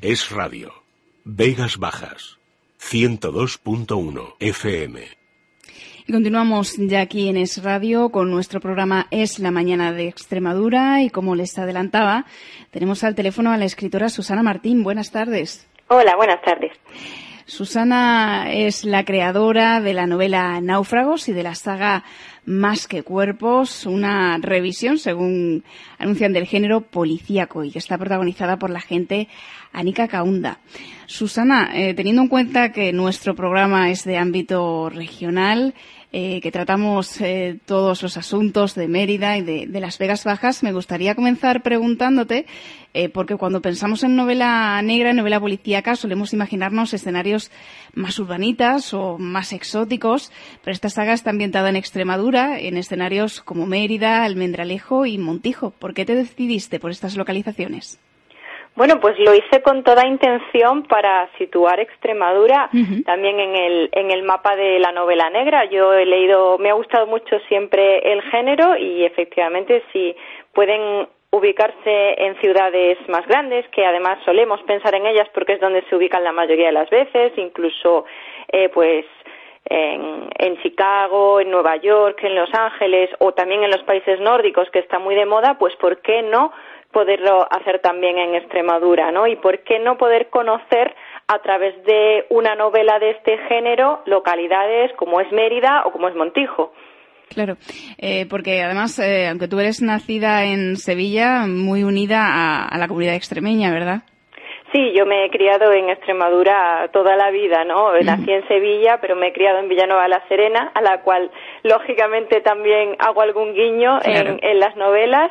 Es Radio. Vegas Bajas. 102.1 FM. Y continuamos ya aquí en Es Radio con nuestro programa Es la Mañana de Extremadura y como les adelantaba, tenemos al teléfono a la escritora Susana Martín. Buenas tardes. Hola, buenas tardes. Susana es la creadora de la novela Náufragos y de la saga Más que Cuerpos, una revisión, según anuncian, del género policíaco y que está protagonizada por la gente Anika Kaunda. Susana, eh, teniendo en cuenta que nuestro programa es de ámbito regional, eh, que tratamos eh, todos los asuntos de Mérida y de, las Vegas Bajas, me gustaría comenzar preguntándote, eh, porque cuando pensamos en novela negra, novela policíaca, solemos imaginarnos escenarios más urbanitas o más exóticos, pero esta saga está ambientada en Extremadura, en escenarios como Mérida, Almendralejo y Montijo. ¿Por qué te decidiste por estas localizaciones? Bueno, pues lo hice con toda intención para situar Extremadura también en el, en el mapa de la novela negra. Yo he leído, me ha gustado mucho siempre el género y efectivamente si pueden ubicarse en ciudades más grandes, que además solemos pensar en ellas porque es donde se ubican la mayoría de las veces, incluso eh, pues en, en, Chicago, en Nueva York, en Los Ángeles o también en los países nórdicos que está muy de moda, pues ¿por qué no poderlo hacer también en Extremadura, ¿no? Y por qué no poder conocer a través de una novela de este género localidades como es Mérida o como es Montijo. Claro, eh, porque además, eh, aunque tú eres nacida en Sevilla, muy unida a, la comunidad extremeña, ¿verdad? Sí, yo me he criado en Extremadura toda la vida, ¿no? Nací en Sevilla, pero me he criado en Villanueva de la Serena, a la cual lógicamente también hago algún guiño en, en, las novelas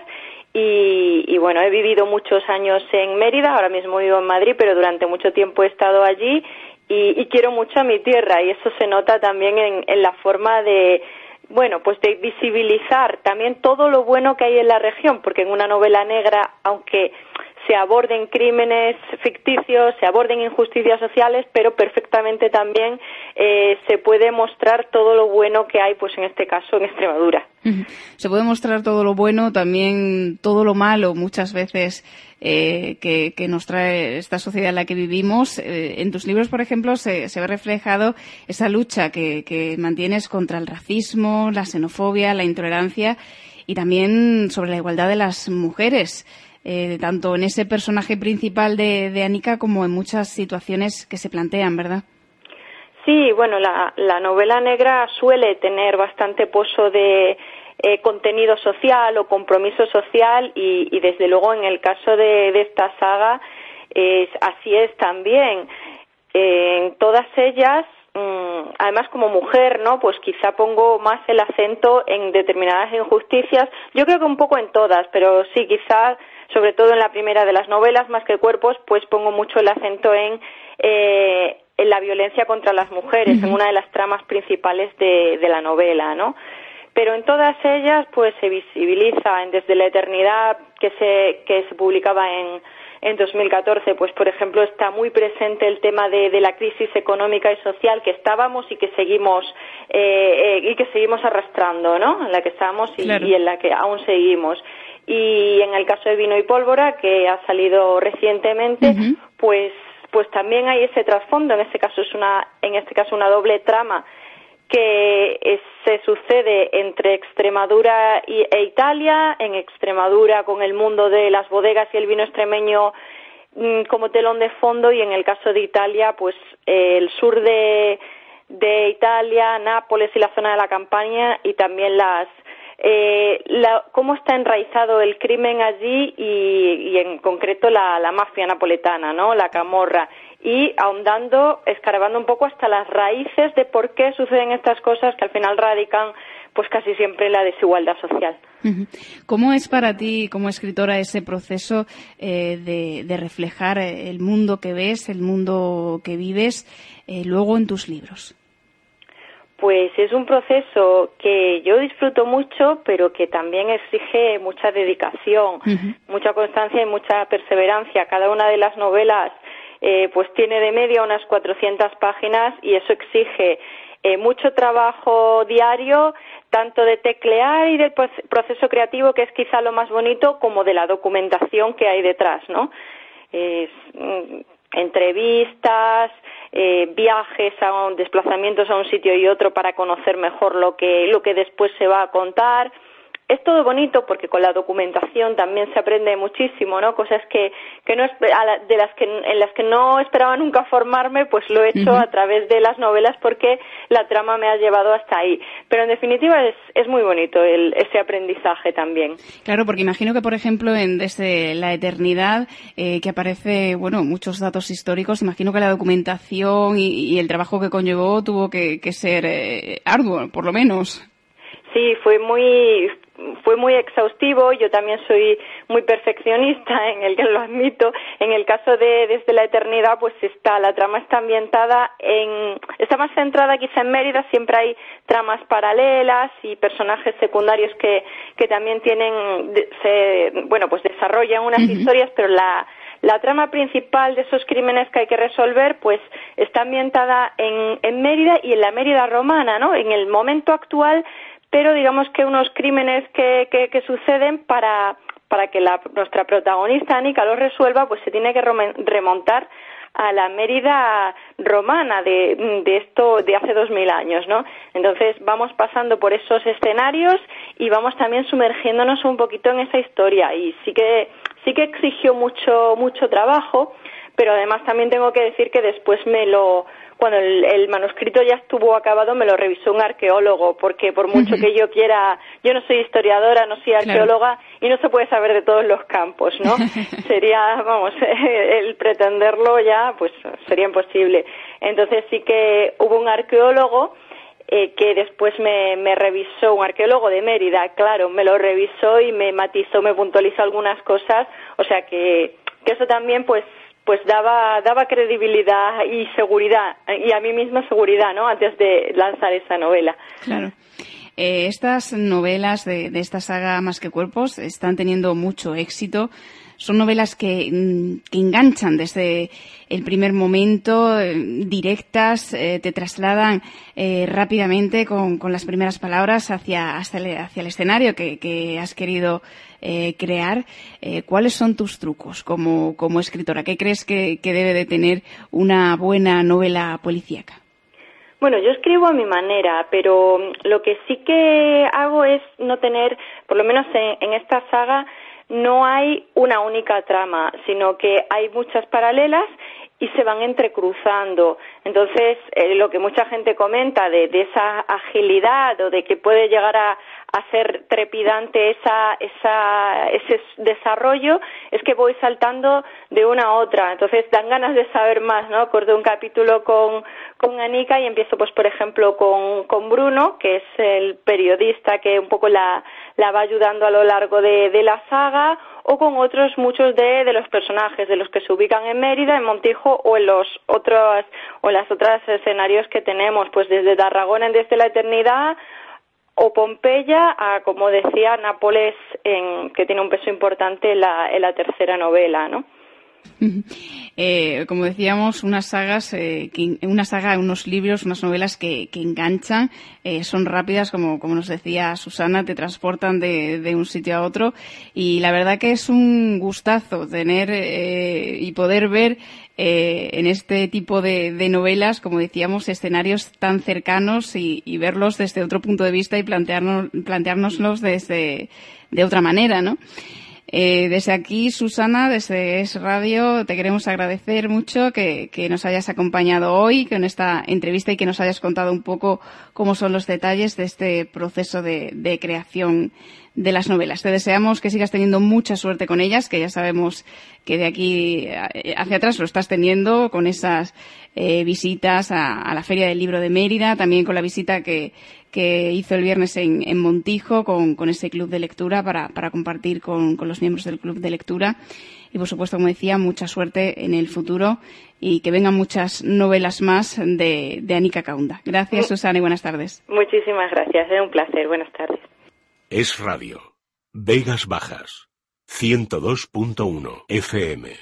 y, bueno, he vivido muchos años en Mérida, ahora mismo vivo en Madrid, pero durante mucho tiempo he estado allí y, quiero mucho a mi tierra y eso se nota también en, la forma de, bueno, pues de visibilizar también todo lo bueno que hay en la región, porque en una novela negra, aunque se aborden crímenes ficticios, se aborden injusticias sociales, pero perfectamente también eh, se puede mostrar todo lo bueno que hay, pues en este caso en Extremadura. Se puede mostrar todo lo bueno, también todo lo malo, muchas veces eh, que, nos trae esta sociedad en la que vivimos. Eh, en tus libros, por ejemplo, se, ve reflejado esa lucha que mantienes contra el racismo, la xenofobia, la intolerancia y también sobre la igualdad de las mujeres. Eh, tanto en ese personaje principal de, de Anika como en muchas situaciones que se plantean, ¿verdad? Sí, bueno, la, novela negra suele tener bastante pozo de eh, contenido social o compromiso social y, desde luego en el caso de, esta saga es, así es también. en todas ellas mm, además como mujer, ¿no? Pues quizá pongo más el acento en determinadas injusticias. Yo creo que un poco en todas, pero sí, quizá sobre todo en la primera de las novelas, más que cuerpos, pues pongo mucho el acento en, eh, en la violencia contra las mujeres, en una de las tramas principales de, de la novela, ¿no? Pero en todas ellas, pues se visibiliza en Desde la Eternidad, que se, que se publicaba en, en 2014, pues por ejemplo está muy presente el tema de, de la crisis económica y social que estábamos y que seguimos eh, eh, y que seguimos arrastrando, ¿no? En la que estábamos y, y en la que aún seguimos. Y en el caso de Vino y Pólvora, que ha salido recientemente, pues pues también hay ese trasfondo. En este caso es una en este caso una doble trama que se sucede entre Extremadura e Italia, en Extremadura con el mundo de las bodegas y el vino extremeño mm, como telón de fondo. Y en el caso de Italia, pues el sur de, de Italia, Nápoles y la zona de la Campania y también las eh, cómo está enraizado el crimen allí y, en concreto la, mafia napoletana, ¿no? La camorra. Y ahondando, escarbando un poco hasta las raíces de por qué suceden estas cosas que al final radican pues casi siempre la desigualdad social. ¿Cómo es para ti, como escritora, ese proceso eh, de, reflejar el mundo que ves, el mundo que vives, eh, luego en tus libros? Pues es un proceso que yo disfruto mucho, pero que también exige mucha dedicación, mucha constancia y mucha perseverancia. Cada una de las novelas eh, pues tiene de media unas 400 páginas y eso exige eh, mucho trabajo diario, tanto de teclear y del proceso creativo, que es quizá lo más bonito, como de la documentación que hay detrás, ¿no? Es, mm, entrevistas, eh, viajes, a desplazamientos a un sitio y otro para conocer mejor lo que, lo que después se va a contar es todo bonito porque con la documentación también se aprende muchísimo, ¿no? Cosas que, que no de las que en las que no esperaba nunca formarme, pues lo he hecho a través de las novelas porque la trama me ha llevado hasta ahí. Pero en definitiva es, es muy bonito el, ese aprendizaje también. Claro, porque imagino que por ejemplo en desde la eternidad eh, que aparece bueno muchos datos históricos, imagino que la documentación y, el trabajo que conllevó tuvo que, ser eh, arduo, por lo menos. Sí, fue muy fue muy exhaustivo, yo también soy muy perfeccionista, en el que lo admito. En el caso de Desde la Eternidad, pues está, la trama está ambientada en, está más centrada quizá en Mérida, siempre hay tramas paralelas y personajes secundarios que, que también tienen, se, bueno, pues desarrollan unas historias, pero la, la trama principal de esos crímenes que hay que resolver, pues está ambientada en, en Mérida y en la Mérida romana, ¿no? En el momento actual pero digamos que unos crímenes que, que, suceden para, para que la, nuestra protagonista, Anika, los resuelva, pues se tiene que remontar a la Mérida romana de, de esto de hace dos mil años, ¿no? Entonces vamos pasando por esos escenarios y vamos también sumergiéndonos un poquito en esa historia y sí que sí que exigió mucho mucho trabajo, pero además también tengo que decir que después me lo cuando el, manuscrito ya estuvo acabado me lo revisó un arqueólogo, porque por mucho que yo quiera, yo no soy historiadora, no soy arqueóloga y no se puede saber de todos los campos, ¿no? sería, vamos, el pretenderlo ya, pues sería imposible. Entonces sí que hubo un arqueólogo eh, que después me, me revisó, un arqueólogo de Mérida, claro, me lo revisó y me matizó, me puntualizó algunas cosas, o sea que, que eso también pues pues daba, daba credibilidad y seguridad, y a mí misma seguridad, ¿no? Antes de lanzar esa novela. Claro. Eh, estas novelas de, de, esta saga Más que Cuerpos están teniendo mucho éxito. Son novelas que, mm, que enganchan desde el primer momento, eh, directas, eh, te trasladan eh, rápidamente con, las primeras palabras hacia, hacia, el, hacia el escenario que, has querido crear. ¿Cuáles son tus trucos como, escritora? ¿Qué crees que, que debe de tener una buena novela policíaca? Bueno, yo escribo a mi manera, pero lo que sí que hago es no tener, por lo menos en, en esta saga, no hay una única trama, sino que hay muchas paralelas y se van entrecruzando. Entonces, eh, lo que mucha gente comenta de, esa agilidad o de que puede llegar a, ser trepidante esa, esa, ese desarrollo es que voy saltando de una a otra. Entonces, dan ganas de saber más, ¿no? Acordé un capítulo con, con Anika y empiezo, pues, por ejemplo, con, con Bruno, que es el periodista que un poco la, la va ayudando a lo largo de, de la saga o con otros muchos de, de, los personajes de los que se ubican en Mérida, en Montijo o en los otros o en las otras escenarios que tenemos, pues desde Tarragona Desde la Eternidad o Pompeya a, como decía, Nápoles, en, que tiene un peso importante en la, en la tercera novela, ¿no? Eh, como decíamos, unas sagas, eh, una saga, unos libros, unas novelas que, enganchan, eh, son rápidas, como, como nos decía Susana, te transportan de, un sitio a otro y la verdad que es un gustazo tener y poder ver en este tipo de, novelas, como decíamos, escenarios tan cercanos y, y, verlos desde otro punto de vista y plantearnos, planteárnoslos desde, de otra manera, ¿no? Eh, desde aquí, Susana, desde Es Radio, te queremos agradecer mucho que, nos hayas acompañado hoy con esta entrevista y que nos hayas contado un poco cómo son los detalles de este proceso de, creación de las novelas. Te deseamos que sigas teniendo mucha suerte con ellas, que ya sabemos que de aquí eh, hacia atrás lo estás teniendo con esas eh, visitas a, la Feria del Libro de Mérida, también con la visita que, que hizo el viernes en, en Montijo con, con, ese club de lectura para, para compartir con, con los miembros del club de lectura. Y por supuesto, como decía, mucha suerte en el futuro y que vengan muchas novelas más de, de Anika Kaunda. Gracias, Susana, y buenas tardes. Muchísimas gracias. Es un placer. Buenas tardes. Es Radio. Vegas Bajas. 102.1 FM.